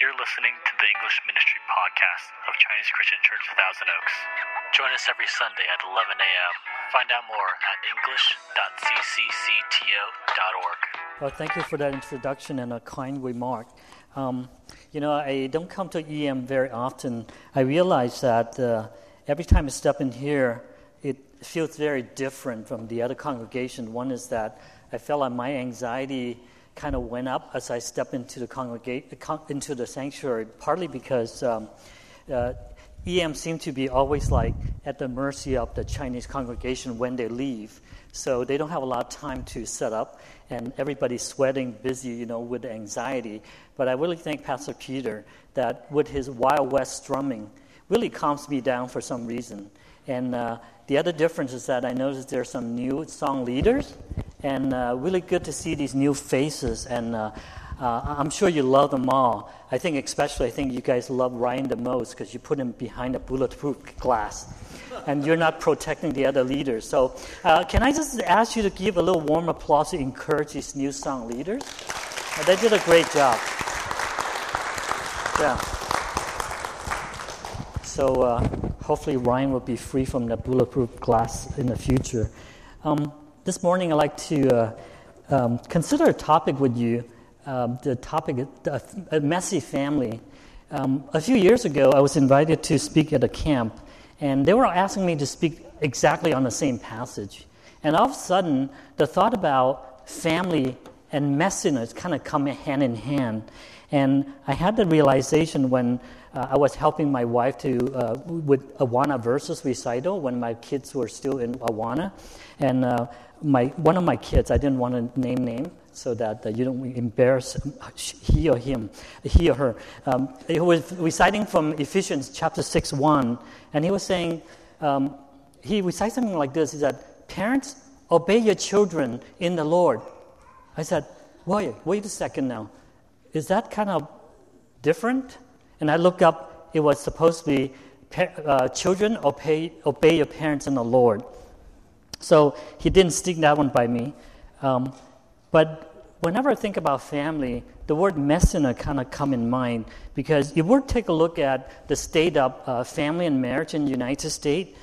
You're listening to the English Ministry podcast of Chinese Christian Church Thousand Oaks. Join us every Sunday at 11 a.m. Find out more at english.cccto.org. Well, thank you for that introduction and a kind remark. Um, you know, I don't come to EM very often. I realize that uh, every time I step in here, it feels very different from the other congregation. One is that I felt like my anxiety kind of went up as I stepped into the congregation, into the sanctuary, partly because um, uh, EM seemed to be always like at the mercy of the Chinese congregation when they leave. So they don't have a lot of time to set up, and everybody's sweating, busy, you know, with anxiety. But I really thank Pastor Peter that with his Wild West strumming, really calms me down for some reason. And uh, the other difference is that I noticed there are some new song leaders, and uh, really good to see these new faces. And uh, uh, I'm sure you love them all. I think, especially, I think you guys love Ryan the most because you put him behind a bulletproof glass, and you're not protecting the other leaders. So, uh, can I just ask you to give a little warm applause to encourage these new song leaders? Uh, they did a great job. Yeah. So uh, hopefully Ryan will be free from the bulletproof glass in the future. Um, this morning I'd like to uh, um, consider a topic with you. Um, the topic, of a messy family. Um, a few years ago, I was invited to speak at a camp, and they were asking me to speak exactly on the same passage. And all of a sudden, the thought about family and messiness kind of come hand in hand. And I had the realization when uh, I was helping my wife to uh, with Awana versus recital when my kids were still in Awana, and uh, my one of my kids I didn't want to name name so that uh, you don't embarrass he or him, he or her. Um, he was reciting from Ephesians chapter six one, and he was saying um, he recited something like this: "Is that parents obey your children in the Lord?" I said, "Wait, wait a second now." Is that kind of different? And I look up, it was supposed to be uh, children obey, obey your parents in the Lord. So he didn't stick that one by me. Um, but whenever I think about family, the word messina kind of come in mind because if we take a look at the state of uh, family and marriage in the United States,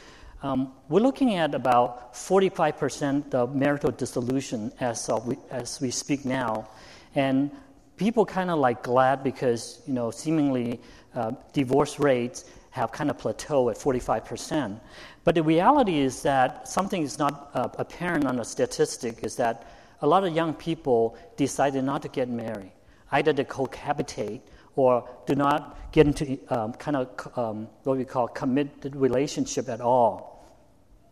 um, we're looking at about 45% of marital dissolution as, of we, as we speak now. And people kind of like glad because you know seemingly uh, divorce rates have kind of plateaued at 45%. But the reality is that something is not uh, apparent on the statistic is that a lot of young people decided not to get married. Either they cohabitate or do not get into um, kind of um, what we call committed relationship at all.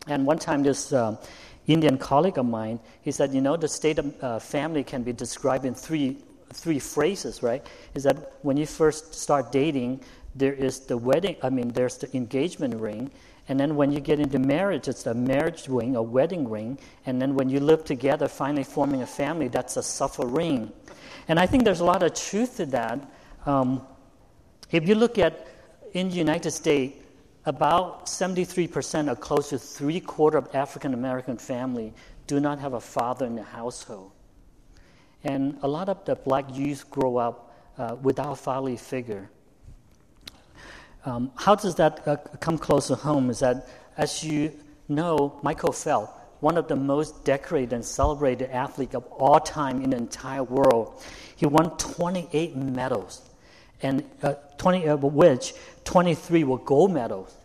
And one time, this um, Indian colleague of mine, he said, you know, the state of uh, family can be described in three three phrases, right? Is that when you first start dating, there is the wedding, I mean, there's the engagement ring. And then when you get into marriage, it's a marriage ring, a wedding ring. And then when you live together, finally forming a family, that's a suffer ring. And I think there's a lot of truth to that. Um, if you look at in the United States, about 73% or close to three quarter of African American family do not have a father in the household. And a lot of the black youth grow up uh, without fatherly figure. Um, how does that uh, come close to home? Is that, as you know, Michael Phelps, one of the most decorated and celebrated athletes of all time in the entire world, he won 28 medals, and uh, 20 of which 23 were gold medals.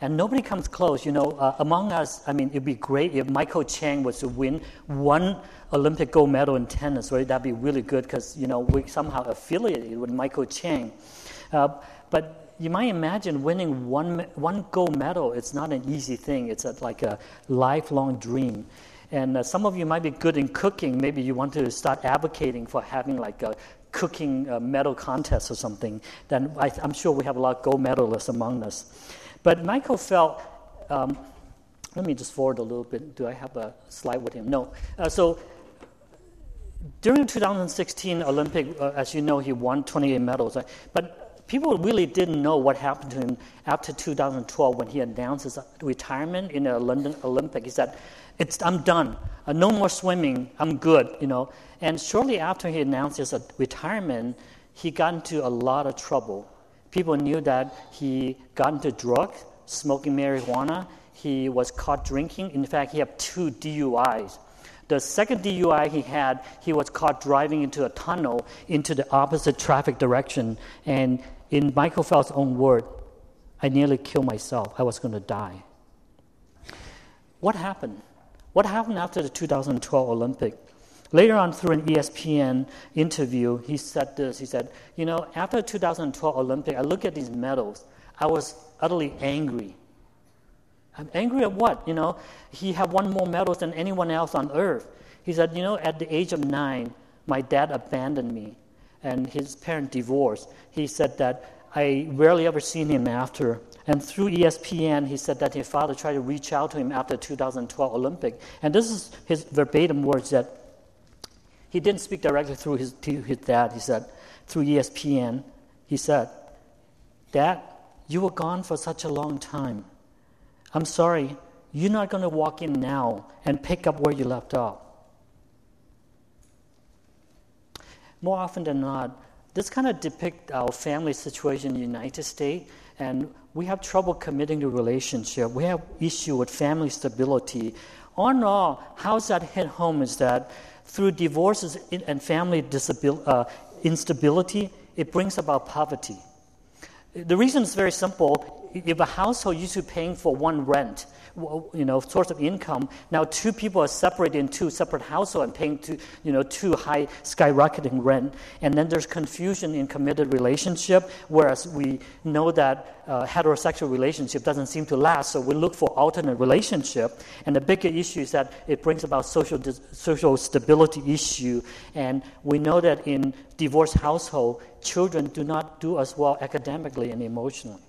And nobody comes close. You know, uh, among us, I mean, it'd be great if Michael Chang was to win one Olympic gold medal in tennis, right? That'd be really good because, you know, we somehow affiliated with Michael Chang. Uh, but you might imagine winning one, one gold medal, it's not an easy thing. It's a, like a lifelong dream. And uh, some of you might be good in cooking. Maybe you want to start advocating for having like a cooking uh, medal contest or something. Then I, am sure we have a lot of gold medalists among us. But Michael Phelps, um, let me just forward a little bit. Do I have a slide with him? No. Uh, so during 2016 Olympic, uh, as you know, he won 28 medals. But people really didn't know what happened to him after 2012 when he announced his retirement in the London Olympic. He said, it's, I'm done. Uh, no more swimming. I'm good, you know. And shortly after he announced his uh, retirement, he got into a lot of trouble. People knew that he got into drugs, smoking marijuana. He was caught drinking. In fact, he had two DUIs. The second DUI he had, he was caught driving into a tunnel into the opposite traffic direction. And in Michael Phelps' own word, I nearly killed myself. I was going to die. What happened? What happened after the 2012 Olympic? Later on, through an ESPN interview, he said this. He said, You know, after the 2012 Olympic, I look at these medals. I was utterly angry. I'm angry at what? You know, he had won more medals than anyone else on earth. He said, You know, at the age of nine, my dad abandoned me and his parents divorced. He said that I rarely ever seen him after. And through ESPN, he said that his father tried to reach out to him after the 2012 Olympic. And this is his verbatim words that he didn't speak directly through his, to his dad. He said, through ESPN, he said, Dad, you were gone for such a long time. I'm sorry, you're not going to walk in now and pick up where you left off. More often than not, this kind of depicts our family situation in the United States, and we have trouble committing to relationship. We have issue with family stability. On all, how's that hit home is that through divorces and family disabil- uh, instability, it brings about poverty. The reason is very simple. If a household used to paying for one rent, you know, source of income. Now two people are separated in two separate households and paying two, you know, two high skyrocketing rent. And then there's confusion in committed relationship, whereas we know that uh, heterosexual relationship doesn't seem to last, so we look for alternate relationship. And the bigger issue is that it brings about social, social stability issue. And we know that in divorced household, children do not do as well academically and emotionally.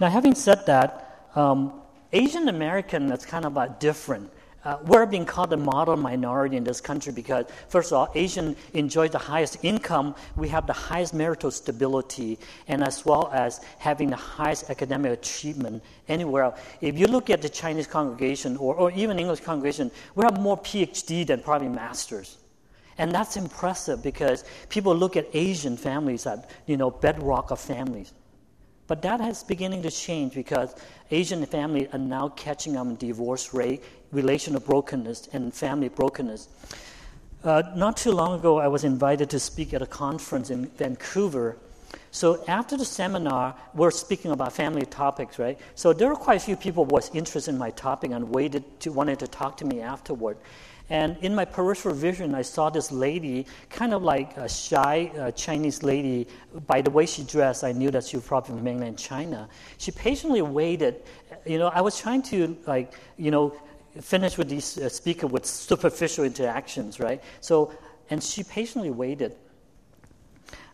Now, having said that, um, Asian American that's kind of a different. Uh, we're being called a model minority in this country because, first of all, Asian enjoy the highest income. We have the highest marital stability, and as well as having the highest academic achievement anywhere else. If you look at the Chinese congregation or, or even English congregation, we have more PhD than probably masters. And that's impressive because people look at Asian families as, you know, bedrock of families. But that is beginning to change because Asian families are now catching up on divorce rate, relational brokenness, and family brokenness. Uh, not too long ago, I was invited to speak at a conference in Vancouver. So after the seminar, we're speaking about family topics, right? So there were quite a few people who was interested in my topic and waited to wanted to talk to me afterward. And in my peripheral vision, I saw this lady, kind of like a shy uh, Chinese lady. By the way she dressed, I knew that she was probably from mainland China. She patiently waited. You know, I was trying to, like, you know, finish with these uh, speaker with superficial interactions, right? So, and she patiently waited.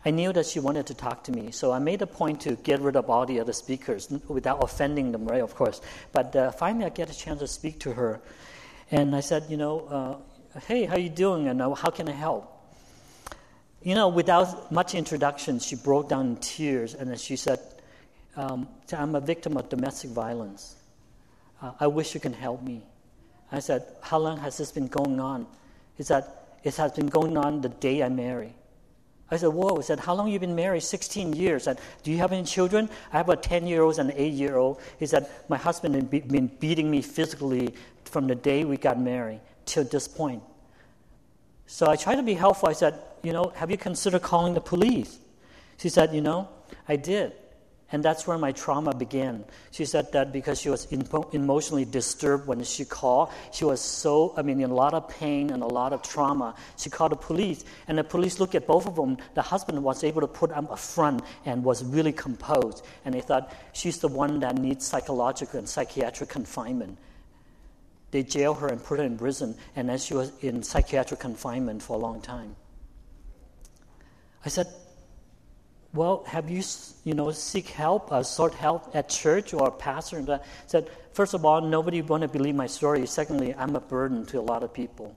I knew that she wanted to talk to me, so I made a point to get rid of all the other speakers without offending them, right? Of course. But uh, finally, I get a chance to speak to her. And I said, you know, uh, hey, how are you doing? And uh, how can I help? You know, without much introduction, she broke down in tears and then she said, um, I'm a victim of domestic violence. Uh, I wish you can help me. I said, How long has this been going on? He said, It has been going on the day I married. I said, Whoa. He said, How long you been married? 16 years. Said, Do you have any children? I have a 10 year old and an 8 year old. He said, My husband been beating me physically from the day we got married till this point. So I tried to be helpful. I said, You know, have you considered calling the police? She said, You know, I did. And that's where my trauma began. She said that because she was emotionally disturbed when she called, she was so, I mean, in a lot of pain and a lot of trauma. She called the police, and the police looked at both of them. The husband was able to put up a front and was really composed. And they thought, she's the one that needs psychological and psychiatric confinement. They jailed her and put her in prison, and then she was in psychiatric confinement for a long time. I said, well, have you, you know, seek help, uh, sought help at church or a pastor? And said, first of all, nobody want to believe my story. Secondly, I'm a burden to a lot of people.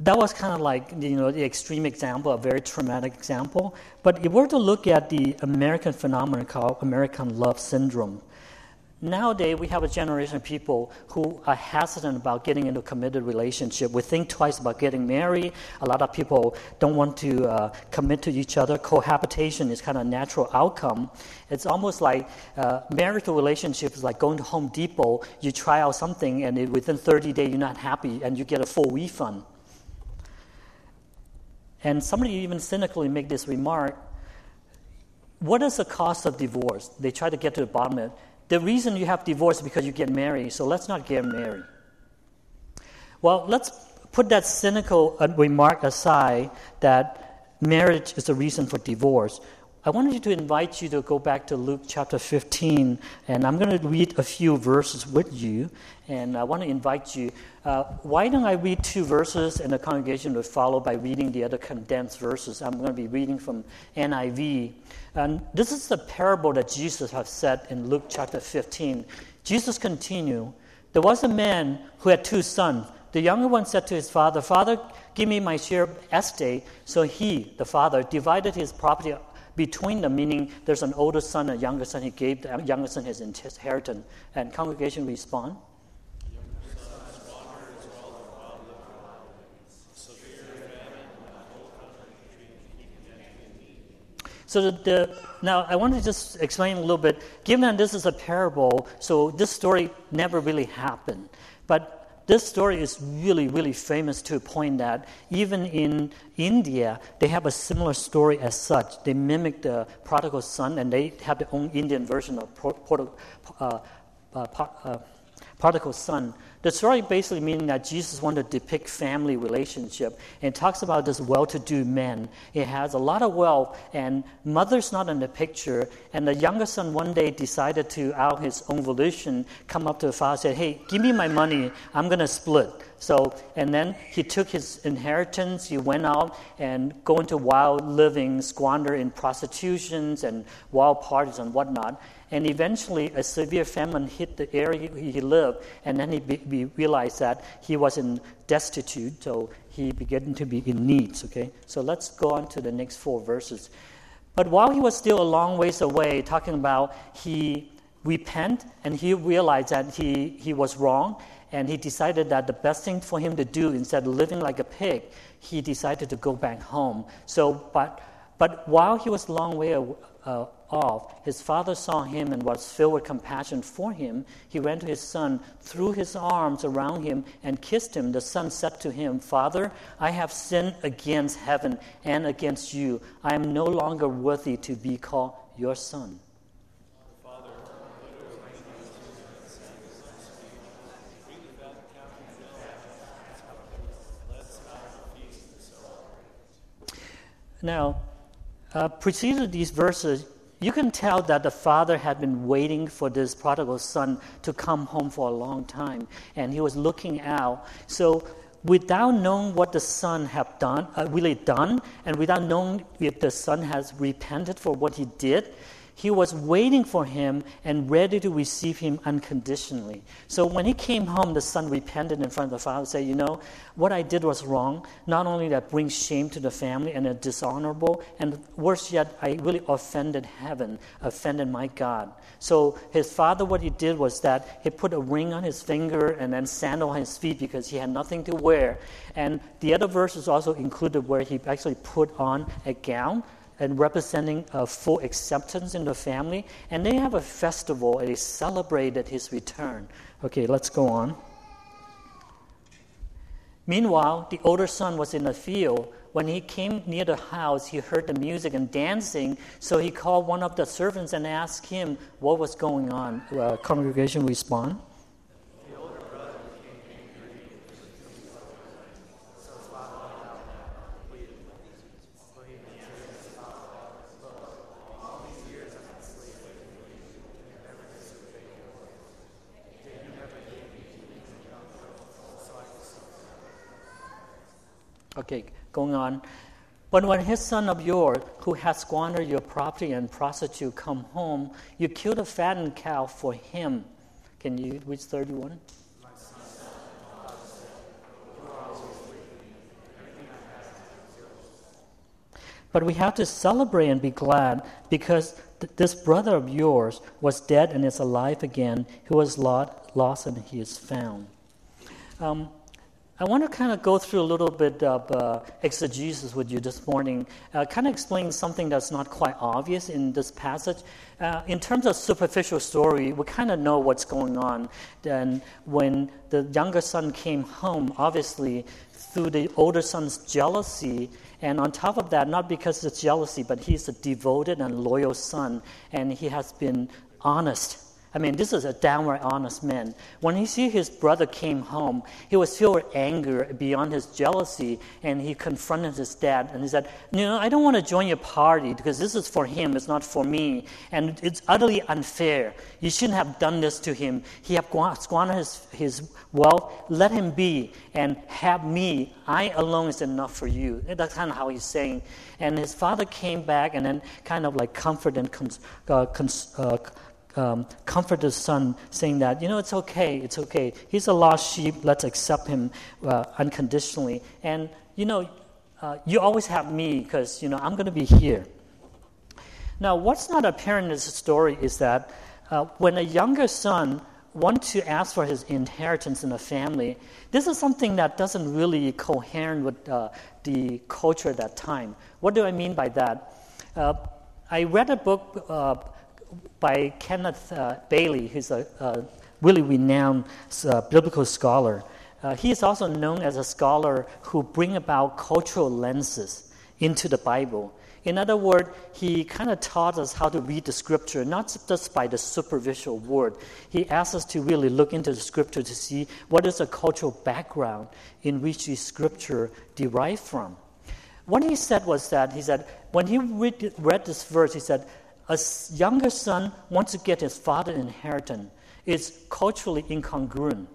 that was kind of like you know the extreme example, a very traumatic example. But if we were to look at the American phenomenon called American Love Syndrome, Nowadays, we have a generation of people who are hesitant about getting into a committed relationship. We think twice about getting married. A lot of people don't want to uh, commit to each other. Cohabitation is kind of a natural outcome. It's almost like uh, marital relationship is like going to Home Depot. You try out something, and it, within 30 days, you're not happy, and you get a full refund. And somebody even cynically make this remark what is the cost of divorce? They try to get to the bottom of it. The reason you have divorce is because you get married, so let's not get married. Well, let's put that cynical uh, remark aside that marriage is the reason for divorce. I wanted to invite you to go back to Luke chapter 15, and I'm going to read a few verses with you. And I want to invite you. Uh, why don't I read two verses, and the congregation will follow by reading the other condensed verses? I'm going to be reading from NIV. And this is the parable that Jesus has said in Luke chapter 15. Jesus continued There was a man who had two sons. The younger one said to his father, Father, give me my share of estate. So he, the father, divided his property between them, meaning there's an older son and a younger son. He gave the younger son his inheritance. And congregation respond. So the, now I want to just explain a little bit. Given that this is a parable, so this story never really happened, but this story is really, really famous to a point that even in India, they have a similar story as such. They mimic the prodigal son, and they have their own Indian version of uh, uh, uh, prodigal son. The story basically meaning that Jesus wanted to depict family relationship and talks about this well-to-do man. He has a lot of wealth and mother's not in the picture. And the younger son one day decided to, out his own volition, come up to the father and said, "Hey, give me my money. I'm gonna split." So, and then he took his inheritance, he went out and go into wild living, squander in prostitutions and wild parties and whatnot. And eventually, a severe famine hit the area he lived, and then he be, realized that he was in destitute, so he began to be in need. Okay, so let's go on to the next four verses. But while he was still a long ways away, talking about he repent and he realized that he, he was wrong, and he decided that the best thing for him to do instead of living like a pig, he decided to go back home. So, but but while he was a long way uh, off, his father saw him and was filled with compassion for him. He ran to his son, threw his arms around him, and kissed him. The son said to him, Father, I have sinned against heaven and against you. I am no longer worthy to be called your son. Now, uh, preceded these verses, you can tell that the father had been waiting for this prodigal son to come home for a long time, and he was looking out. So, without knowing what the son had done, uh, really done, and without knowing if the son has repented for what he did, he was waiting for him and ready to receive him unconditionally. So when he came home, the son repented in front of the father and said, You know, what I did was wrong. Not only that brings shame to the family and it's dishonorable, and worse yet, I really offended heaven, offended my God. So his father, what he did was that he put a ring on his finger and then sandal on his feet because he had nothing to wear. And the other verses also included where he actually put on a gown and representing a full acceptance in the family. And they have a festival and they celebrated his return. Okay, let's go on. Meanwhile, the older son was in the field. When he came near the house, he heard the music and dancing. So he called one of the servants and asked him what was going on. Uh, congregation respond. Okay, going on. But when his son of yours, who has squandered your property and prostitute, come home, you killed a fattened cow for him. Can you read 31? But we have to celebrate and be glad because This brother of yours was dead and is alive again. He was lost and he is found. Um, I want to kind of go through a little bit of uh, exegesis with you this morning, uh, kind of explain something that's not quite obvious in this passage. Uh, in terms of superficial story, we kind of know what's going on. Then, when the younger son came home, obviously through the older son's jealousy, and on top of that, not because it's jealousy, but he's a devoted and loyal son, and he has been honest I mean, this is a downright honest man. When he see his brother came home, he was filled with anger beyond his jealousy, and he confronted his dad and he said, "You know, I don't want to join your party because this is for him, it's not for me, and it's utterly unfair. You shouldn't have done this to him. He have squandered his, his wealth. Let him be, and have me. I alone is enough for you." That's kind of how he's saying. And his father came back and then kind of like comfort and cons- uh, cons- uh, um, comfort his son, saying that, you know, it's okay, it's okay. He's a lost sheep, let's accept him uh, unconditionally. And, you know, uh, you always have me because, you know, I'm going to be here. Now, what's not apparent in this story is that uh, when a younger son wants to ask for his inheritance in the family, this is something that doesn't really coherent with uh, the culture at that time. What do I mean by that? Uh, I read a book uh, by Kenneth uh, Bailey, who's a, a really renowned uh, biblical scholar. Uh, he is also known as a scholar who bring about cultural lenses into the Bible. In other words, he kind of taught us how to read the scripture, not just by the superficial word. He asked us to really look into the scripture to see what is the cultural background in which the scripture derived from. What he said was that he said when he read, read this verse, he said a younger son wants to get his father's inheritance is culturally incongruent.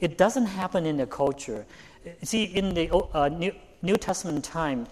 It doesn't happen in the culture. See, in the uh, New, Testament time,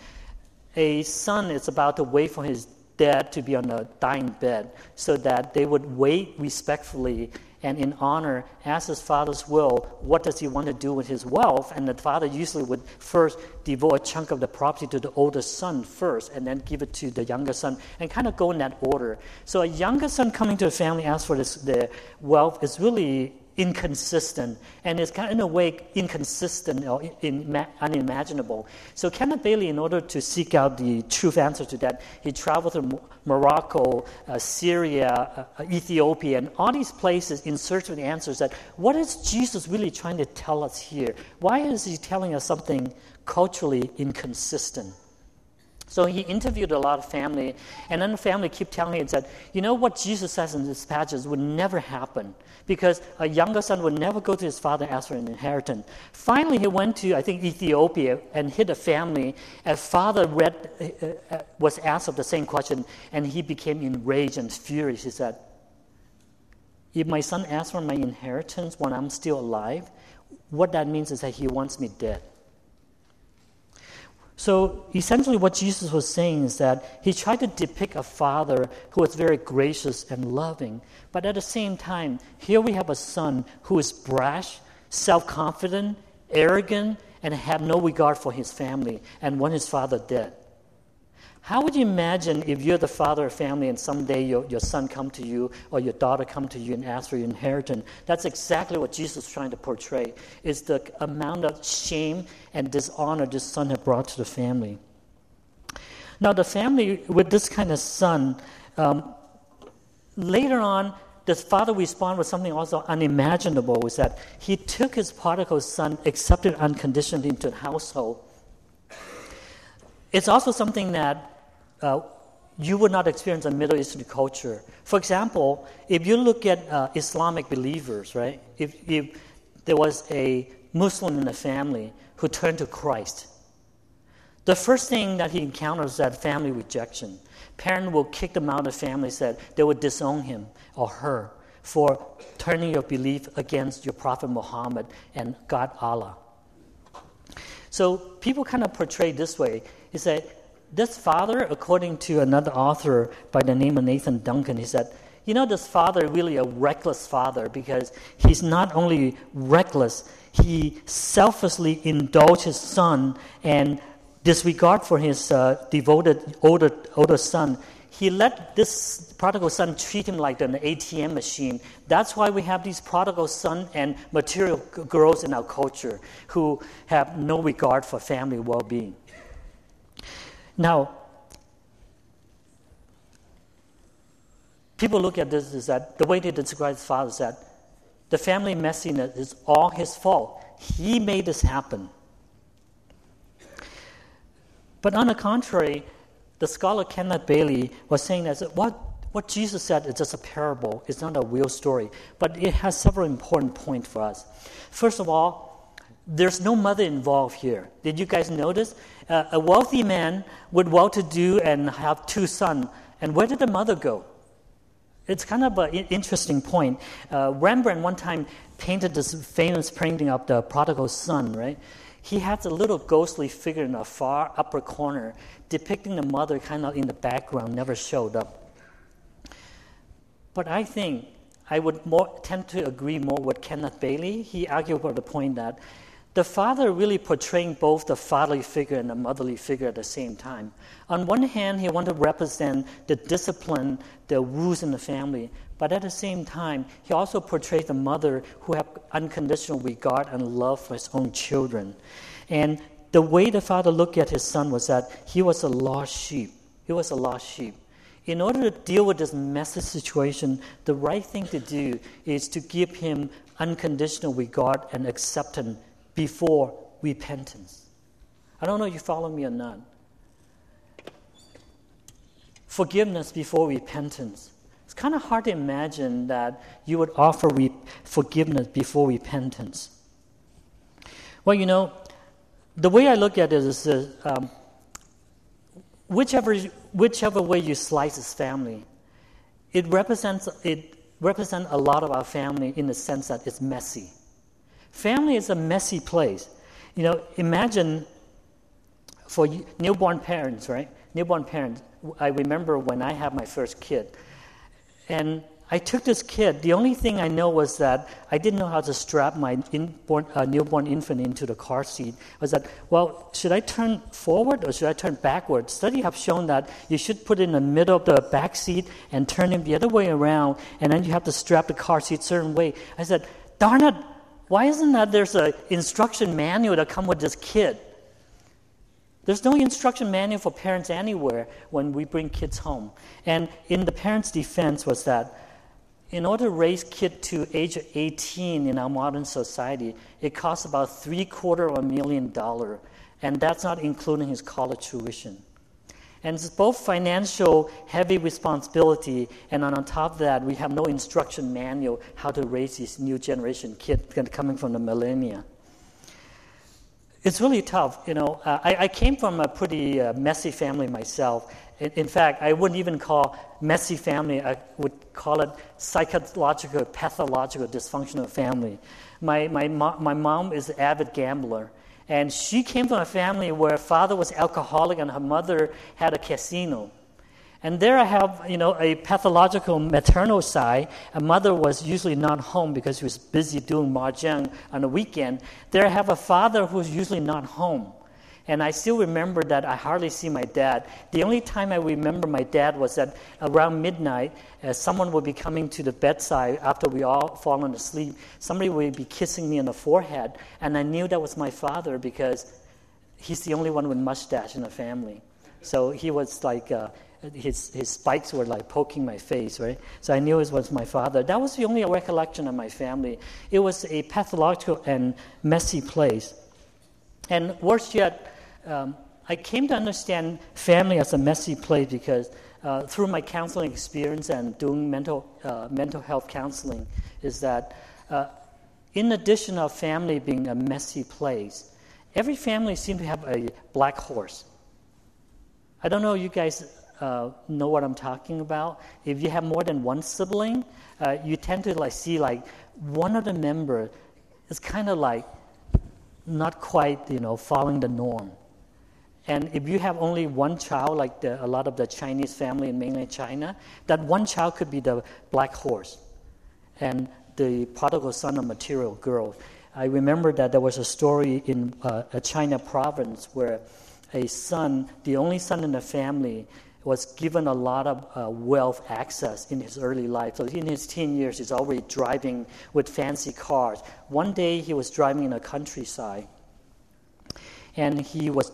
a son is about to wait for his dad to be on a dying bed so that they would wait respectfully and in honor ask his father's will, what does he want to do with his wealth? And the father usually would first devote a chunk of the property to the older son first, and then give it to the younger son, and kind of go in that order. So a younger son coming to a family asks for this, the wealth is really inconsistent, and it's kind of in a way inconsistent or in, unimaginable. So Kenneth Bailey, in order to seek out the truth answer to that, he traveled to Morocco, uh, Syria, uh, Ethiopia, and all these places in search of the answers. That what is Jesus really trying to tell us here? Why is he telling us something culturally inconsistent? So he interviewed a lot of family, and then the family keep telling him that, you know what Jesus says in this passage would never happen because a younger son would never go to his father and ask for an inheritance. Finally, he went to, I think, Ethiopia and hit a family. A father read, uh, uh, was asked of the same question, and he became enraged and furious. He said, if my son asks for my inheritance when I'm still alive, what that means is that he wants me dead. So essentially, what Jesus was saying is that he tried to depict a father who was very gracious and loving, but at the same time, here we have a son who is brash, self confident, arrogant, and had no regard for his family and want his father dead. How would you imagine if you're the father of a family and someday your, your son come to you or your daughter come to you and ask for your inheritance? That's exactly what Jesus is trying to portray. Is the amount of shame and dishonor this son had brought to the family. Now, the family with this kind of son, um, later on, the father responded with something also unimaginable was that he took his prodigal son, accepted unconditionally into the household. It's also something that uh, you would not experience in Middle Eastern culture. For example, if you look at uh, Islamic believers, right? If, if there was a Muslim in the family who turned to Christ, the first thing that he encounters is that family rejection. Parent will kick them out of the family, said they would disown him or her for turning your belief against your Prophet Muhammad and God Allah. So people kind of portray this way is that this father, according to another author by the name of Nathan Duncan, he said, you know, this father really a reckless father because he's not only reckless, he selflessly indulges his son and disregard for his uh, devoted older, older son. he let this prodigal son treat him like an ATM machine. That's why we have these prodigal son and material girls in our culture who have no regard for family well being. Now, people look at this is that the way they describe his father is that the family messiness is all his fault. He made this happen. But on the contrary, the scholar Kenneth Bailey was saying that what, what Jesus said is just a parable, it's not a real story. But it has several important points for us. First of all, there's no mother involved here. Did you guys notice? Uh, a wealthy man with well to do and have two sons. And where did the mother go? It's kind of an interesting point. Uh, Rembrandt one time painted this famous painting of the prodigal son, right? he has a little ghostly figure in the far upper corner, depicting the mother kind of in the background, never showed up. But I think I would more, tend to agree more with Kenneth Bailey. He argued about the point that the father really portraying both the fatherly figure and the motherly figure at the same time. On one hand, he wanted to represent the discipline, the rules in the family, but at the same time, he also portrays the mother who have unconditional regard and love for his own children. And the way the father looked at his son was that he was a lost sheep. He was a lost sheep. In order to deal with this messy situation, the right thing to do is to give him unconditional regard and acceptance before repentance. I don't know if you follow me or not. Forgiveness before repentance. It's kind of hard to imagine that you would offer re- forgiveness before repentance. Well, you know, the way I look at it is uh, um, whichever, whichever way you slice this family, it represents, it represents a lot of our family in the sense that it's messy. Family is a messy place. You know, imagine for newborn parents, right? Newborn parents, I remember when I had my first kid, and I took this kid. The only thing I know was that I didn't know how to strap my inborn, uh, newborn infant into the car seat. Was that well? Should I turn forward or should I turn backward? Studies have shown that you should put it in the middle of the back seat and turn him the other way around, and then you have to strap the car seat certain way. I said, "Darn it! Why isn't that there's an instruction manual that come with this kid?" There's no instruction manual for parents anywhere when we bring kids home. And in the parents' defense was that in order to raise kids to age 18 in our modern society, it costs about three quarter of a million dollars, and that's not including his college tuition. And it's both financial heavy responsibility, and on top of that, we have no instruction manual how to raise these new generation kids coming from the millennia. It's really tough. You know, uh, I, I, came from a pretty uh, messy family myself. In, in, fact, I wouldn't even call messy family. I would call it psychological, pathological, dysfunctional family. My my mo- my mom is an avid gambler, and she came from a family where her father was alcoholic and her mother had a casino. And there I have, you know, a pathological maternal side. A mother was usually not home because she was busy doing mahjong on the weekend. There I have a father who's usually not home. And I still remember that I hardly see my dad. The only time I remember my dad was that around midnight, uh, someone would be coming to the bedside after we all fallen asleep. Somebody would be kissing me on the forehead, and I knew that was my father because he's the only one with mustache in the family. So he was like, uh, his, his spikes were like poking my face, right? So I knew it was my father. That was the only recollection of my family. It was a pathological and messy place. And worse yet, um, I came to understand family as a messy place because uh, through my counseling experience and doing mental, uh, mental health counseling, is that uh, in addition of family being a messy place, every family seems to have a black horse. I don't know, you guys uh, know what I'm talking about. If you have more than one sibling, uh, you tend to like see like one of the member is kind of like not quite you know following the norm. And if you have only one child, like the, a lot of the Chinese family in mainland China, that one child could be the black horse, and the prodigal son of material girl. I remember that there was a story in uh, a China province where a son, the only son in the family, was given a lot of uh, wealth access in his early life. So in his teen years, he's already driving with fancy cars. One day, he was driving in the countryside, and he was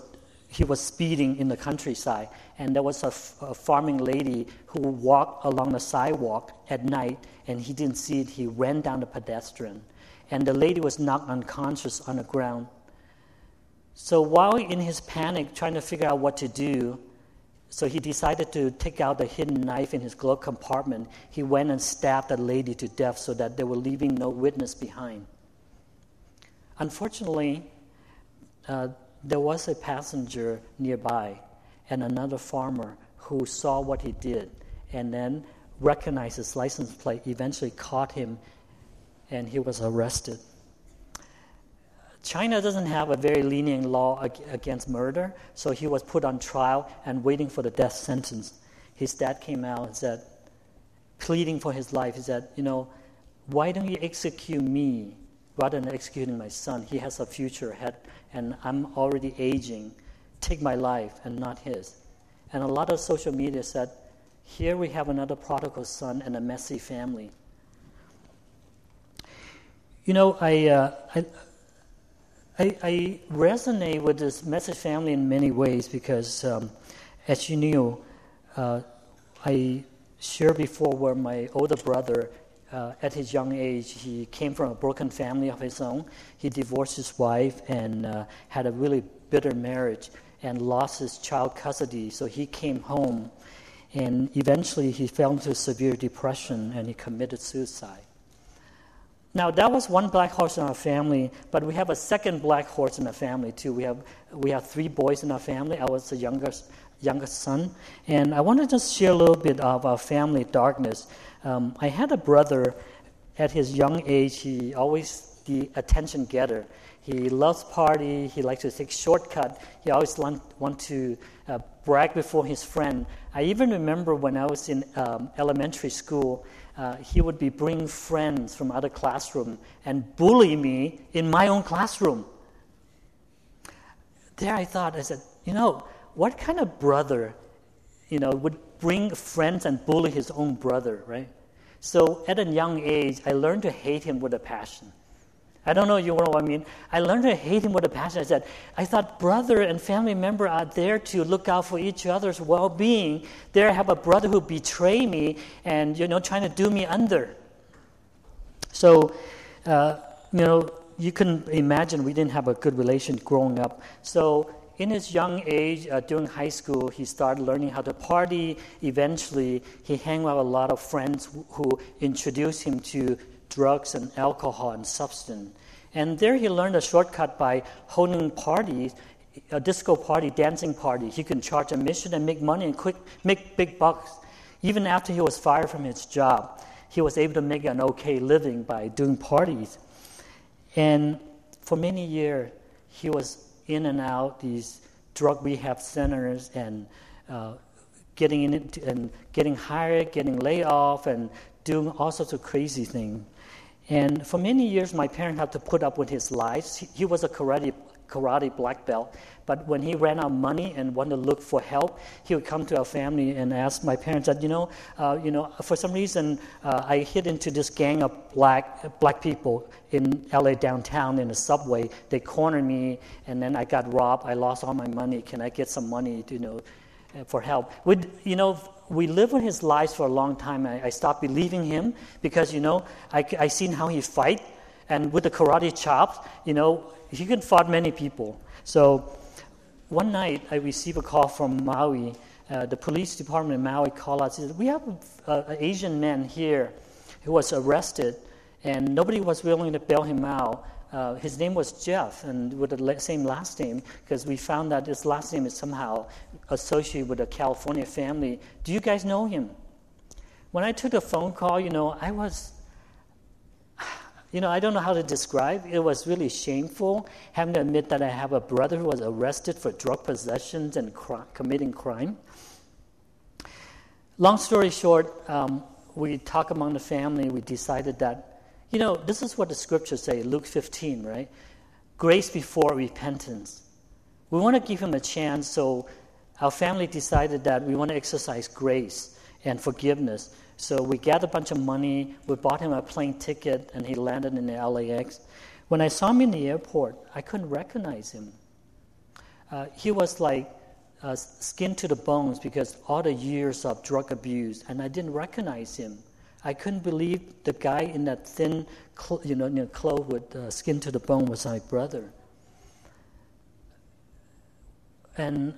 he was speeding in the countryside, and there was a, farming lady who walked along the sidewalk at night, and he didn't see it. He ran down the pedestrian, and the lady was knocked unconscious on the ground. So while in his panic, trying to figure out what to do, so he decided to take out the hidden knife in his glove compartment. He went and stabbed the lady to death so that they were leaving no witness behind. Unfortunately, uh, there was a passenger nearby and another farmer who saw what he did and then recognized his license plate, eventually caught him, and he was arrested. China doesn't have a very lenient law against murder, so he was put on trial and waiting for the death sentence. His dad came out and said, pleading for his life, he said, You know, why don't you execute me rather than executing my son? He has a future ahead, and I'm already aging. Take my life and not his. And a lot of social media said, Here we have another prodigal son and a messy family. You know, I, uh, I I, I, resonate with this messy family in many ways because, um, as you knew, uh, I shared before where my older brother, uh, at his young age, he came from a broken family of his own. He divorced his wife and uh, had a really bitter marriage and lost his child custody. So he came home and eventually he fell into severe depression and he committed suicide. Now, that was one black horse in our family, but we have a second black horse in the family, too. We have, we have three boys in our family. I was the youngest, youngest son. And I want to just share a little bit of our family darkness. Um, I had a brother at his young age, he always the attention getter. He loves party. He likes to take shortcut. He always want, want to uh, brag before his friend. I even remember when I was in um, elementary school, uh, he would be bring friends from other classroom and bully me in my own classroom. There I thought, I said, you know, what kind of brother, you know, would bring friends and bully his own brother, right? So at a young age, I learned to hate him with a passion. I don't know you know what I mean. I learned to hate him with a passion. I said, I thought brother and family member are there to look out for each other's well-being. There I have a brother who betrayed me and you know trying to do me under. So, uh, you know, you can imagine we didn't have a good relation growing up. So in his young age, uh, during high school, he started learning how to party. Eventually, he hung out with a lot of friends who introduced him to drugs and alcohol and substance. And there he learned a shortcut by holding parties, a disco party, dancing party. He can charge admission and make money and quick, make big bucks. Even after he was fired from his job, he was able to make an okay living by doing parties. And for many years, he was in and out these drug rehab centers and uh, getting in it and getting hired, getting laid off, and doing all sorts of crazy things. And for many years, my parents had to put up with his lies. He, he was a karate, karate black belt, but when he ran out of money and wanted to look for help, he would come to our family and ask my parents that, you know, uh, you know, for some reason, uh, I hit into this gang of black black people in LA downtown in the subway. They cornered me, and then I got robbed. I lost all my money. Can I get some money, to, you know, for help? Would you know? we lived with his lies for a long time. I, I stopped believing him because, you know, I, I seen how he fight. And with the karate chops, you know, he can fight many people. So one night I received a call from Maui. Uh, the police department in Maui called us. Said, we have an Asian man here who was arrested, and nobody was willing to bail him out. Uh, his name was Jeff, and with the same last name, because we found that his last name is somehow associated with a California family. Do you guys know him? When I took the phone call, you know, I was, you know, I don't know how to describe. It was really shameful having to admit that I have a brother who was arrested for drug possessions and committing crime. Long story short, um, we talk among the family. We decided that you know, this is what the scriptures say, Luke 15, right? Grace before repentance. We want to give him a chance so our family decided that we want to exercise grace and forgiveness. So we gathered a bunch of money, we bought him a plane ticket, and he landed in the LAX. When I saw him in the airport, I couldn't recognize him. Uh, he was like uh, skin to the bones because all the years of drug abuse, and I didn't recognize him. I couldn't believe the guy in that thin, cl- you know, you know, clothes with uh, skin to the bone was my brother. And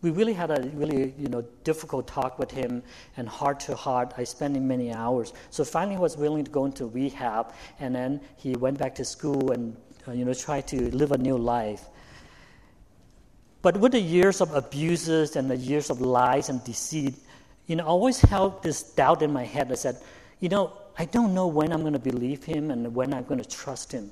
we really had a really you know difficult talk with him and heart to heart. I spent many hours. So finally he was willing to go into rehab and then he went back to school and uh, you know try to live a new life. But with the years of abuses and the years of lies and deceit you know I always held this doubt in my head. I said you know i don't know when i'm going to believe him and when i'm going to trust him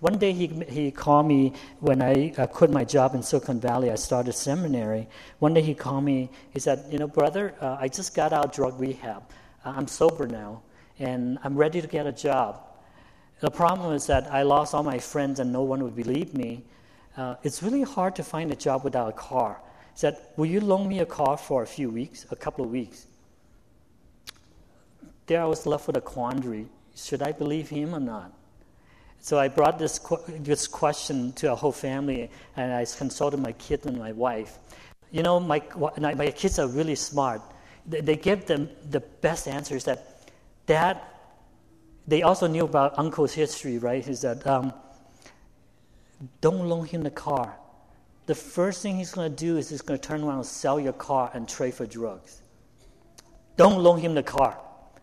one day he, he called me when I uh, quit my job in Silicon Valley. I started seminary. One day he called me. He said, You know, brother, uh, I just got out of drug rehab. Uh, I'm sober now, and I'm ready to get a job. The problem is that I lost all my friends and no one would believe me. Uh, it's really hard to find a job without a car. He said, Will you loan me a car for a few weeks, a couple of weeks? There I was left with a quandary. Should I believe him or not? So I brought this, this question to our whole family, and I consulted my kids and my wife. You know, my, my kids are really smart. They, gave them the best answers that, Dad, they also knew about uncle's history, right? Is that um, don't loan him the car. The first thing he's going to do is he's going to turn around and sell your car and trade for drugs. Don't loan him the car.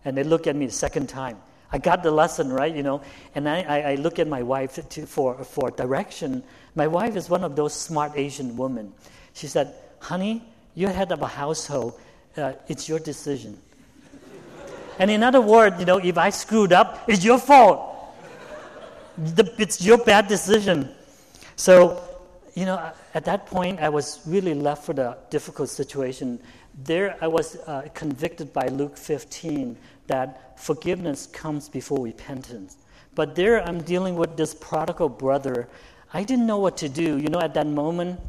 And they look at me the second time. I got the lesson, right? You know, and I, I, look at my wife to, for, for direction. My wife is one of those smart Asian women. She said, honey, you're head of a household. Uh, it's your decision. and in other words, you know, if I screwed up, it's your fault. The, it's your bad decision. So, you know, at that point, I was really left with a difficult situation. There, I was uh, convicted by Luke 15 that forgiveness comes before repentance. But there I'm dealing with this prodigal brother. I didn't know what to do. You know, at that moment,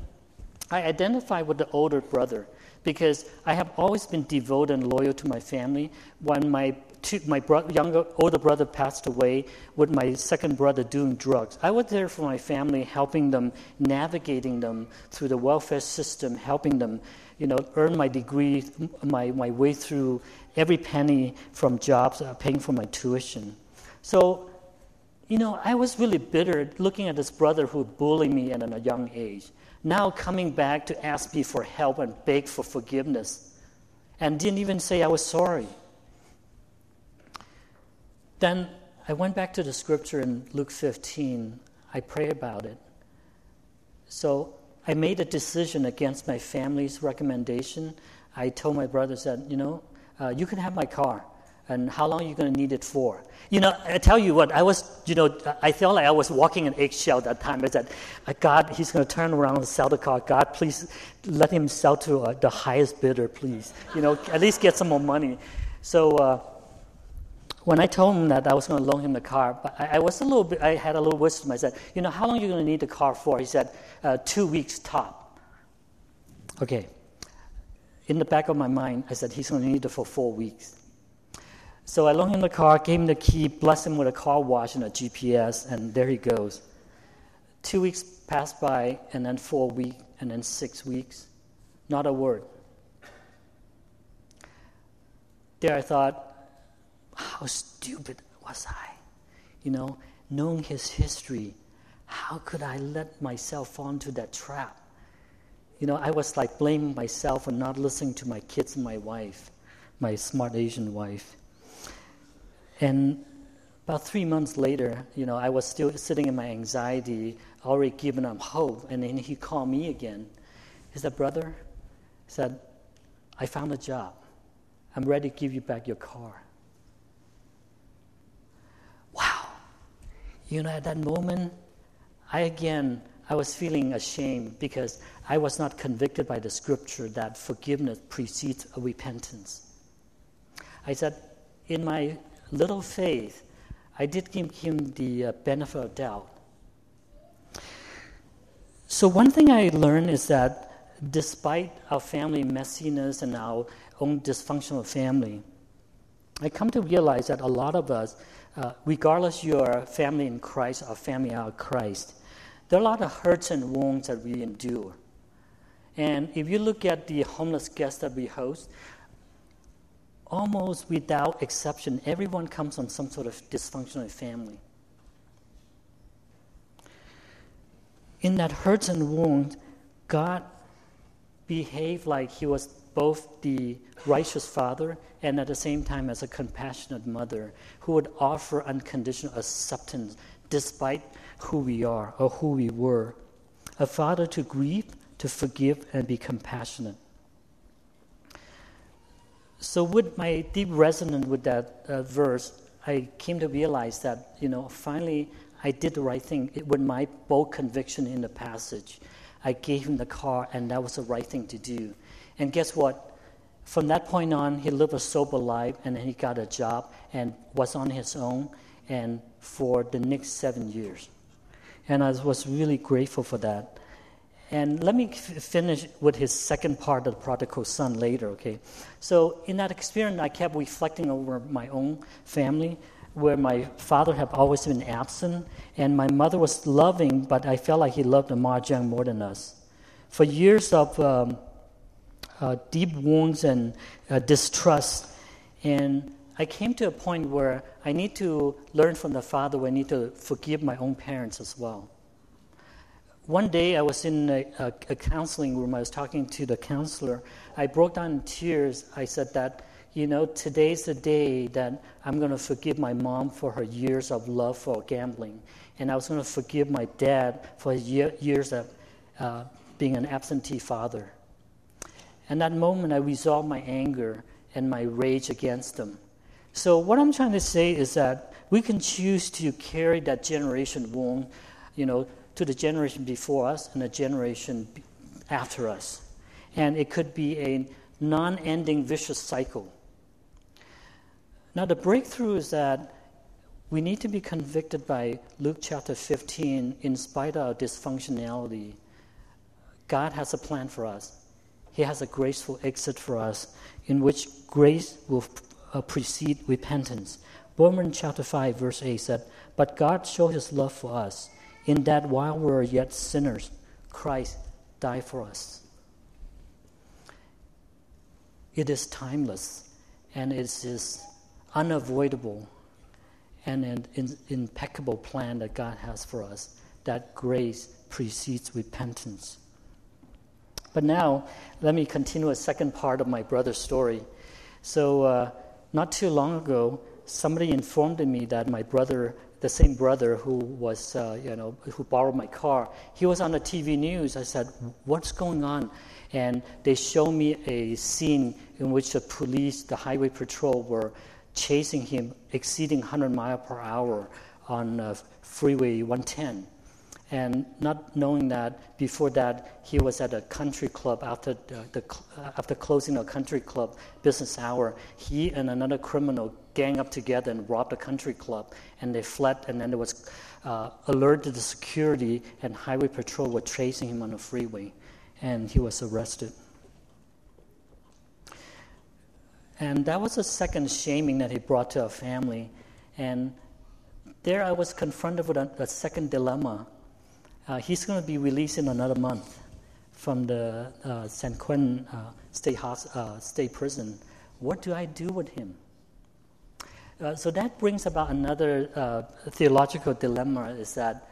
I identified with the older brother because I have always been devoted and loyal to my family. When my two, my bro- younger older brother passed away, with my second brother doing drugs, I was there for my family, helping them, navigating them through the welfare system, helping them, you know, earn my degree, my, my way through every penny from jobs, uh, paying for my tuition. So, you know, I was really bitter looking at this brother who bullied me at a young age. Now coming back to ask me for help and beg for forgiveness, and didn't even say I was sorry. Then I went back to the scripture in Luke 15. I prayed about it. So I made a decision against my family's recommendation. I told my brothers that, you know, uh, you can have my car and how long are you going to need it for? You know, I tell you what, I was, you know, I felt like I was walking an eggshell that time. I said, uh, God, he's going to turn around and sell the car. God, please let him sell to uh, the highest bidder, please. You know, at least get some more money. So uh, when I told him that I was going to loan him the car, but I, I, was a little bit, I had a little wisdom. I said, you know, how long are you going to need the car for? He said, uh, two weeks top. Okay, in the back of my mind, I said, he's going to need it for four weeks. So I loaned him the car, gave him the key, blessed him with a car wash and a GPS, and there he goes. Two weeks passed by, and then four weeks, and then six weeks. Not a word. There I thought, how stupid was I? You know, knowing his history, how could I let myself fall into that trap? you know, I was like blaming myself for not listening to my kids and my wife, my smart Asian wife. And about three months later, you know, I was still sitting in my anxiety, already giving up hope. And then he called me again. He said, Brother, he said, I found a job. I'm ready to give you back your car. You know, at that moment, I again, I was feeling ashamed because I was not convicted by the scripture that forgiveness precedes repentance. I said, in my little faith, I did give him the uh, benefit of doubt. So, one thing I learned is that despite our family messiness and our own dysfunctional family, I come to realize that a lot of us, uh, regardless your family in Christ or family out of Christ, there are a lot of hurts and wounds that we endure. And if you look at the homeless guests that we host, almost without exception, everyone comes from some sort of dysfunctional family. In that hurts and wounds, God behaved like He was both the righteous father and at the same time as a compassionate mother who would offer unconditional acceptance despite who we are or who we were. A father to grieve, to forgive, and be compassionate. So, with my deep resonance with that uh, verse, I came to realize that, you know, finally I did the right thing with my bold conviction in the passage. I gave him the car, and that was the right thing to do. And guess what? From that point on, he lived a sober life, and then he got a job and was on his own, and for the next seven years. And I was really grateful for that. And let me f- finish with his second part of the prodigal son later, okay? So, in that experience, I kept reflecting over my own family, where my father had always been absent, and my mother was loving, but I felt like he loved the mahjong more than us. For years of um, uh, deep wounds and uh, distrust, and I came to a point where I need to learn from the father, I need to forgive my own parents as well. One day I was in a, a, a, counseling room, I was talking to the counselor. I broke down in tears. I said that, you know, today's the day that I'm going to forgive my mom for her years of love for gambling. And I was going to forgive my dad for his year, years of uh, being an absentee father. And that moment, I resolved my anger and my rage against them. So, what I'm trying to say is that we can choose to carry that generation wound, you know, to the generation before us and the generation after us. And it could be a non ending vicious cycle. Now, the breakthrough is that we need to be convicted by Luke chapter 15 in spite of our dysfunctionality. God has a plan for us, He has a graceful exit for us in which grace will uh, precede repentance. Romans chapter 5, verse 8 said, But God showed His love for us in that while we were yet sinners, Christ died for us. It is timeless and it is unavoidable and an impeccable plan that God has for us. That grace precedes repentance. But now, let me continue a second part of my brother's story. So, uh, not too long ago, somebody informed me that my brother the same brother who was, uh, you know, who borrowed my car, he was on the TV news. I said, "What's going on?" And they showed me a scene in which the police, the highway patrol, were chasing him, exceeding 100 mile per hour on uh, Freeway 110 and not knowing that before that he was at a country club after the, the uh, after closing a country club business hour. He and another criminal gang up together and robbed a country club and they fled and then there was uh, alerted the security and highway patrol were chasing him on the freeway and he was arrested. And that was the second shaming that he brought to our family. And there i was confronted with a, a second dilemma he's going to be released in another month from the uh, San Quentin uh, State, uh, State Prison. What do I do with him? Uh, so that brings about another uh, theological dilemma is that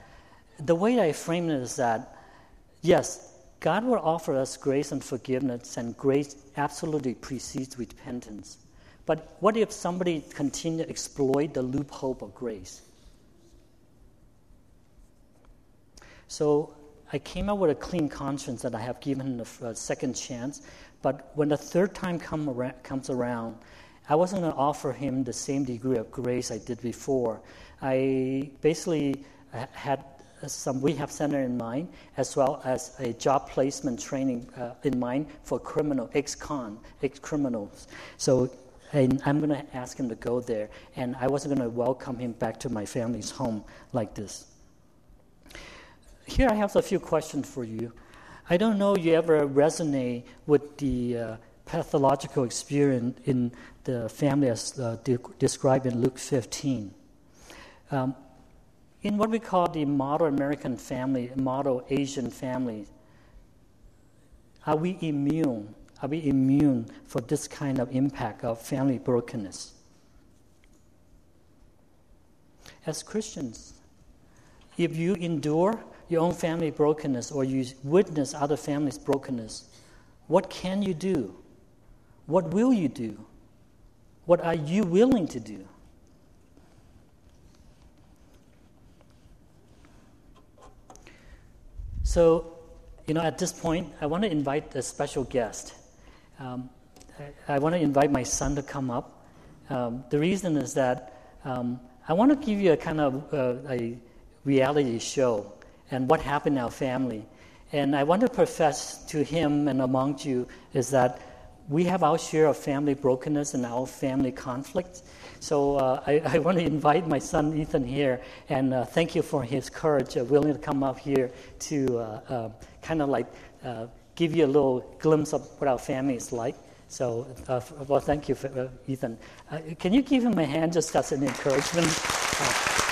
the way I frame it is that, yes, God will offer us grace and forgiveness, and grace absolutely precedes repentance. But what if somebody continue to exploit the loophole of grace? So I came out with a clean conscience that I have given a, a second chance. But when the third time come around, comes around, I wasn't going to offer him the same degree of grace I did before. I basically uh, had some rehab center in mind, as well as a job placement training uh, in mind for criminal ex-con, ex-criminals. So and I'm going to ask him to go there, and I wasn't going to welcome him back to my family's home like this here I have a few questions for you. I don't know you ever resonate with the uh, pathological experience in the family as uh, de- described in Luke 15. Um, in what we call the model American family, model Asian family, are we immune? Are we immune for this kind of impact of family brokenness? As Christians, if you endure your own family brokenness or you witness other families' brokenness, what can you do? What will you do? What are you willing to do? So, you know, at this point, I want to invite a special guest. Um, I, I, want to invite my son to come up. Um, the reason is that um, I want to give you a kind of uh, a reality show and what happened in our family. And I want to profess to him and among you is that we have our share of family brokenness and our family conflict. So uh, I, I, want to invite my son Ethan here and uh, thank you for his courage, uh, willing to come up here to uh, uh, kind of like uh, give you a little glimpse of what our family is like. So, well, thank you, for, Ethan. can you give him a hand just as an encouragement?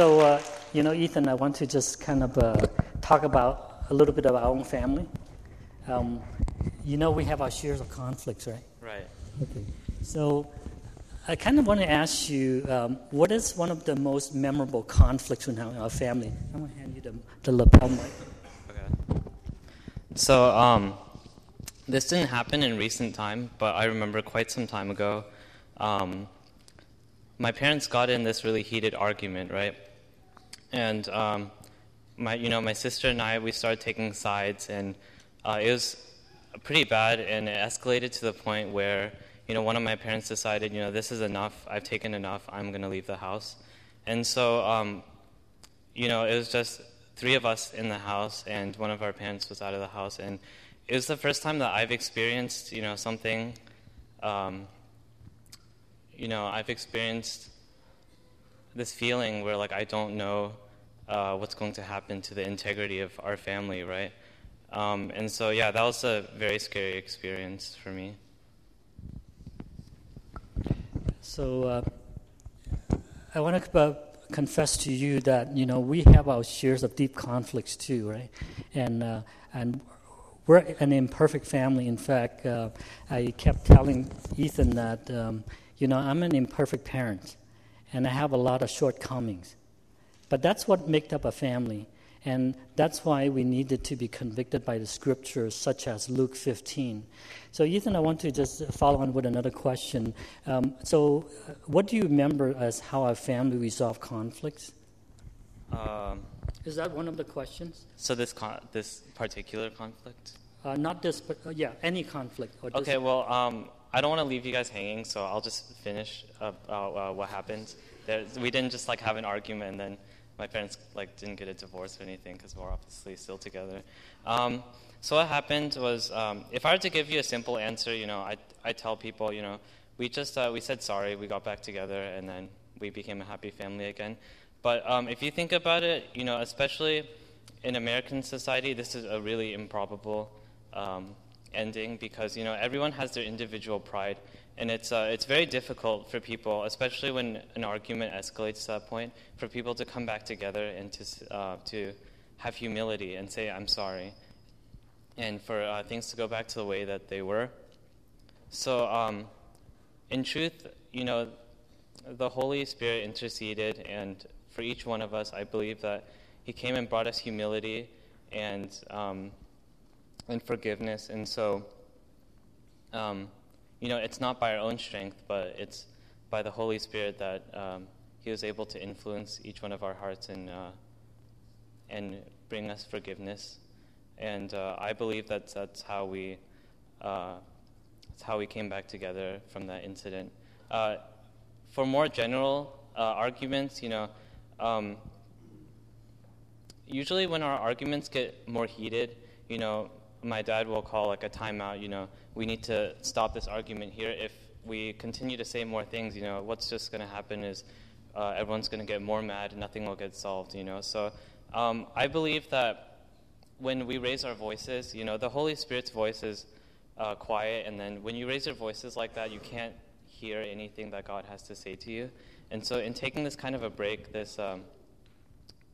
So, uh, you know, Ethan, I want to just kind of uh, talk about a little bit of our own family. Um, you know, we have our shares of conflicts, right? Right. Okay. So, I kind of want to ask you, um, what is one of the most memorable conflicts in our, our family? I'm going to hand you the, the lapel mic. Okay. So, um, this didn't happen in recent time, but I remember quite some time ago. Um, my parents got in this really heated argument, right? And um, my you know my sister and I we started taking sides, and uh, it was pretty bad, and it escalated to the point where you know one of my parents decided you know this is enough, I've taken enough, I'm gonna leave the house, and so um, you know it was just three of us in the house, and one of our parents was out of the house, and it was the first time that I've experienced you know something. Um, you know, I've experienced this feeling where like I don't know uh, what's going to happen to the integrity of our family, right? Um, and so yeah, that was a very scary experience for me. So uh, I want to uh, confess to you that you know we have our shares of deep conflicts too, right? And uh, and we're an imperfect family. In fact, uh, I kept telling Ethan that um, you know I'm an imperfect parent and I have a lot of shortcomings. But that's what makes up a family. And that's why we needed to be convicted by the scriptures, such as Luke 15. So, Ethan, I want to just follow on with another question. Um, so, uh, what do you remember as how our family resolved conflicts? Um, Is that one of the questions? So, this, con- this particular conflict? Uh, not this, but uh, yeah, any conflict. okay, well, um, I don't want to leave you guys hanging, so I'll just finish uh, uh, what happened. There, we didn't just like have an argument and then my parents like didn't get a divorce or anything because we're obviously still together. Um, so what happened was, um, if I were to give you a simple answer, you know, I I tell people, you know, we just uh, we said sorry, we got back together, and then we became a happy family again. But um, if you think about it, you know, especially in American society, this is a really improbable um, ending because you know everyone has their individual pride, and it's uh, it's very difficult for people, especially when an argument escalates to that point, for people to come back together and to uh, to have humility and say I'm sorry, and for uh, things to go back to the way that they were. So, um, in truth, you know, the Holy Spirit interceded, and for each one of us, I believe that He came and brought us humility and um, and forgiveness. And so, um, you know, it's not by our own strength, but it's by the Holy Spirit that um, He was able to influence each one of our hearts and uh, and bring us forgiveness. And uh, I believe that that's how we uh, that's how we came back together from that incident. Uh, for more general uh, arguments, you know. Um, usually, when our arguments get more heated, you know, my dad will call like a timeout. You know, we need to stop this argument here. If we continue to say more things, you know, what's just going to happen is uh, everyone's going to get more mad, nothing will get solved, you know. So um, I believe that when we raise our voices, you know, the Holy Spirit's voice is uh, quiet, and then when you raise your voices like that, you can't hear anything that God has to say to you. And so, in taking this kind of a break, this um,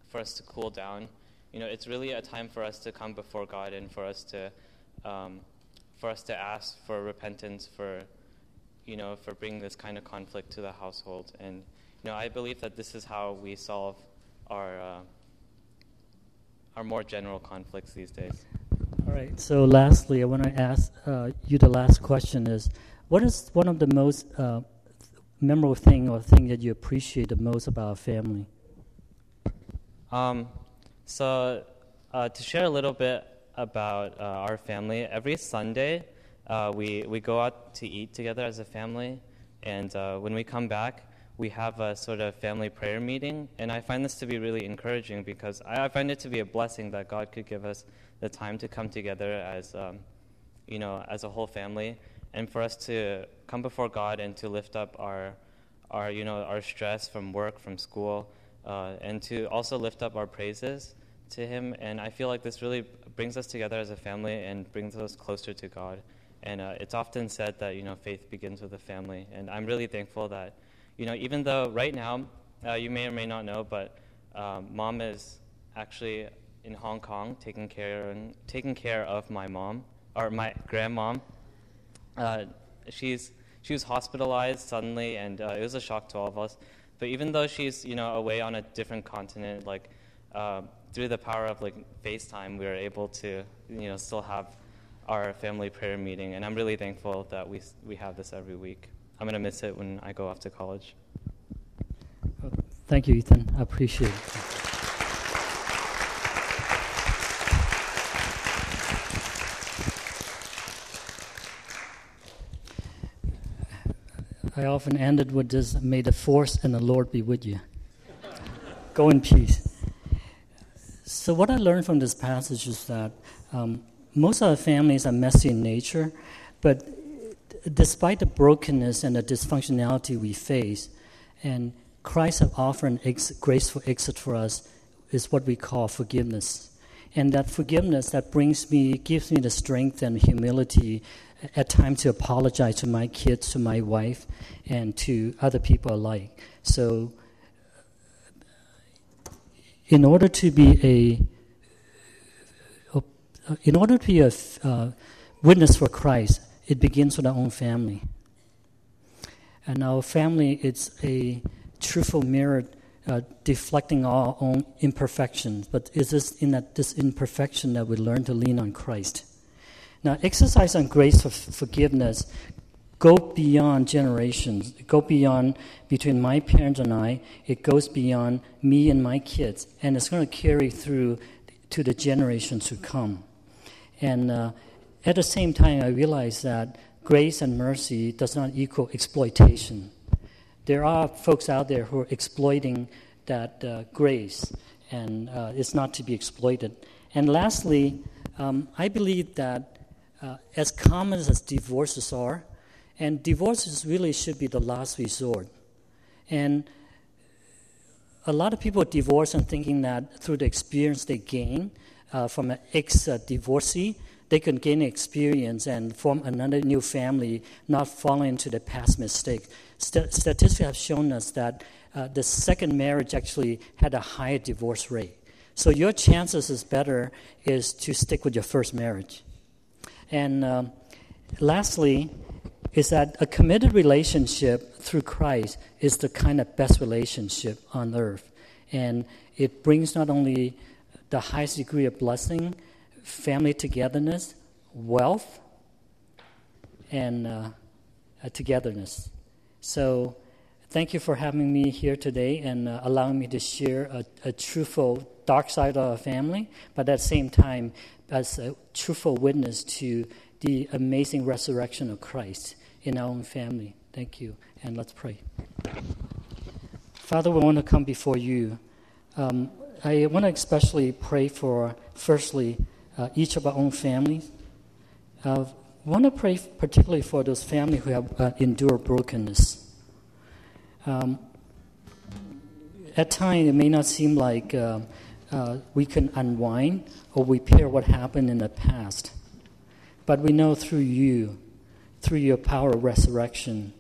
for us to cool down, you know, it's really a time for us to come before God and for us to um, for us to ask for repentance for you know for bringing this kind of conflict to the household. And you know, I believe that this is how we solve our uh, our more general conflicts these days. All right. So, lastly, I want to ask uh, you the last question: Is what is one of the most uh, memorable thing or thing that you appreciate the most about a family? Um, so, uh, to share a little bit about uh, our family, every Sunday uh, we, we go out to eat together as a family, and uh, when we come back, we have a sort of family prayer meeting. And I find this to be really encouraging because I, find it to be a blessing that God could give us the time to come together as, um, you know, as a whole family, and for us to come before God and to lift up our, our you know, our stress from work, from school, uh, and to also lift up our praises to Him. And I feel like this really brings us together as a family and brings us closer to God. And uh, it's often said that you know faith begins with a family, and I'm really thankful that you know even though right now uh, you may or may not know, but um, mom is actually in Hong Kong taking care taking care of my mom or my grandmom. Uh, she's she was hospitalized suddenly, and uh, it was a shock to all of us. But even though she's you know away on a different continent, like uh, through the power of like FaceTime, we were able to you know still have our family prayer meeting, and I'm really thankful that we we have this every week. I'm gonna miss it when I go off to college. Thank you, Ethan. I appreciate it. I often ended with this May the force and the Lord be with you. Go in peace. So, what I learned from this passage is that um, most of our families are messy in nature, but despite the brokenness and the dysfunctionality we face, and Christ has offered ex- graceful exit for us, is what we call forgiveness. And that forgiveness that brings me, gives me the strength and humility at times to apologize to my kids, to my wife, and to other people alike. So, in order to be a, in order to be a uh, witness for Christ, it begins with our own family. And our family is a truthful mirror uh, deflecting our own imperfections. But it is in that, this imperfection that we learn to lean on Christ. Now, exercise on grace for forgiveness go beyond generations. It go beyond between my parents and I. It goes beyond me and my kids, and it's going to carry through to the generations to come. And uh, at the same time, I realize that grace and mercy does not equal exploitation. There are folks out there who are exploiting that uh, grace, and uh, it's not to be exploited. And lastly, um, I believe that uh, as common as divorces are, and divorces really should be the last resort. And a lot of people divorce and thinking that through the experience they gain uh, from an ex divorcee, they can gain experience and form another new family, not falling into the past mistake. St- statistics have shown us that uh, the second marriage actually had a higher divorce rate. So your chances is better is to stick with your first marriage. And um, lastly, is that a committed relationship through Christ is the kind of best relationship on earth. And it brings not only the highest degree of blessing, family togetherness, wealth, and uh, togetherness. So, thank you for having me here today and uh, allowing me to share a, a, truthful dark side of our family, but at the same time, as a truthful witness to the amazing resurrection of Christ in our own family. Thank you. And let's pray. Father, we want to come before you. Um, I want to especially pray for, firstly, uh, each of our own families. I uh, want to pray particularly for those families who have uh, endured brokenness. Um, at times it may not seem like uh, uh, we can unwind or repair what happened in the past. But we know through you, through your power of resurrection,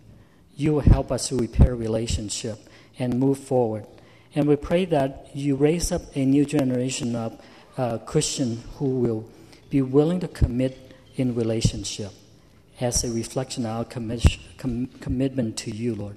you will help us to repair relationship and move forward. And we pray that you raise up a new generation of uh, Christians who will be willing to commit in relationship as a reflection of our commis- com- commitment to you, Lord.